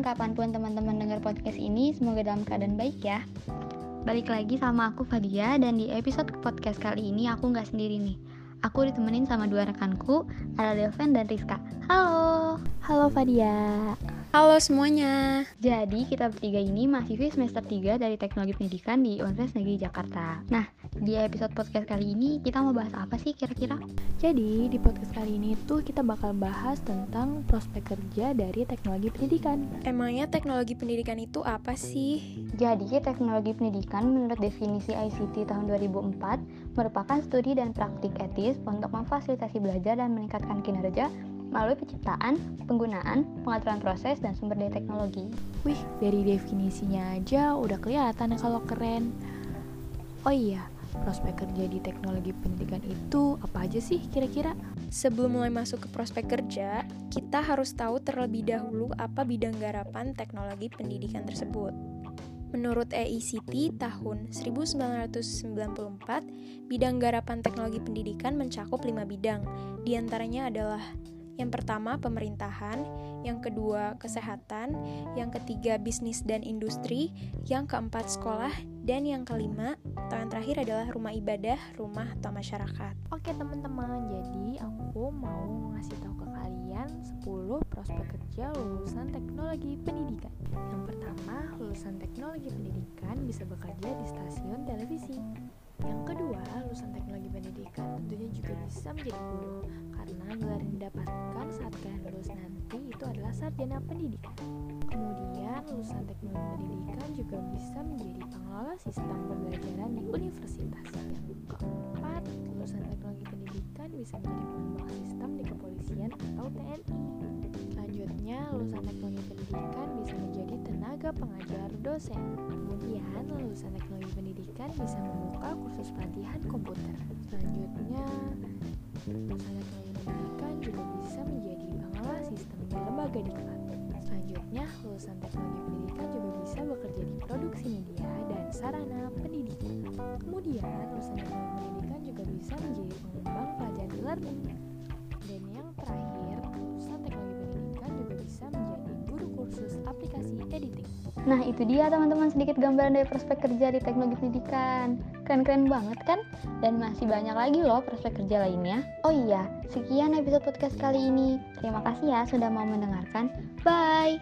kapan pun teman-teman dengar podcast ini, semoga dalam keadaan baik ya. Balik lagi sama aku Fadia dan di episode podcast kali ini aku nggak sendiri nih. Aku ditemenin sama dua rekanku, ada Delven dan Rizka. Halo. Halo Fadia. Halo semuanya. Jadi kita bertiga ini mahasiswi semester 3 dari Teknologi Pendidikan di Universitas Negeri Jakarta. Nah, di episode podcast kali ini kita mau bahas apa sih kira-kira? Jadi di podcast kali ini tuh kita bakal bahas tentang prospek kerja dari teknologi pendidikan. Emangnya teknologi pendidikan itu apa sih? Jadi teknologi pendidikan menurut definisi ICT tahun 2004 merupakan studi dan praktik etis untuk memfasilitasi belajar dan meningkatkan kinerja melalui penciptaan, penggunaan, pengaturan proses, dan sumber daya teknologi. Wih, dari definisinya aja udah kelihatan kalau keren. Oh iya, prospek kerja di teknologi pendidikan itu apa aja sih kira-kira? Sebelum mulai masuk ke prospek kerja, kita harus tahu terlebih dahulu apa bidang garapan teknologi pendidikan tersebut. Menurut EICT tahun 1994, bidang garapan teknologi pendidikan mencakup lima bidang, di antaranya adalah yang pertama, pemerintahan. Yang kedua, kesehatan. Yang ketiga, bisnis dan industri. Yang keempat, sekolah. Dan yang kelima, atau yang terakhir adalah rumah ibadah, rumah atau masyarakat. Oke teman-teman, jadi aku mau ngasih tahu ke kalian 10 prospek kerja lulusan teknologi pendidikan. Yang pertama, lulusan teknologi pendidikan bisa bekerja di stasiun televisi. Yang kedua, lulusan teknologi pendidikan tentunya juga bisa menjadi guru karena gelar yang didapatkan saat kalian lulus nanti itu adalah sarjana pendidikan. Kemudian, lulusan teknologi pendidikan juga bisa menjadi pengelola sistem pembelajaran di universitas. Yang keempat, lulusan teknologi pendidikan bisa menjadi pengembang sistem di kepolisian atau TNI. Selanjutnya, lulusan teknologi pendidikan tenaga pengajar dosen. Kemudian, lulusan teknologi pendidikan bisa membuka kursus pelatihan komputer. Selanjutnya, lulusan teknologi pendidikan juga bisa menjadi pengelola sistem di lembaga diklat. Selanjutnya, lulusan teknologi pendidikan juga bisa bekerja di produksi media dan sarana pendidikan. Kemudian, lulusan teknologi pendidikan juga bisa menjadi pengembang pelajaran e-learning. Dan Nah, itu dia teman-teman sedikit gambaran dari prospek kerja di teknologi pendidikan. Keren-keren banget kan? Dan masih banyak lagi loh prospek kerja lainnya. Oh iya, sekian episode podcast kali ini. Terima kasih ya sudah mau mendengarkan. Bye!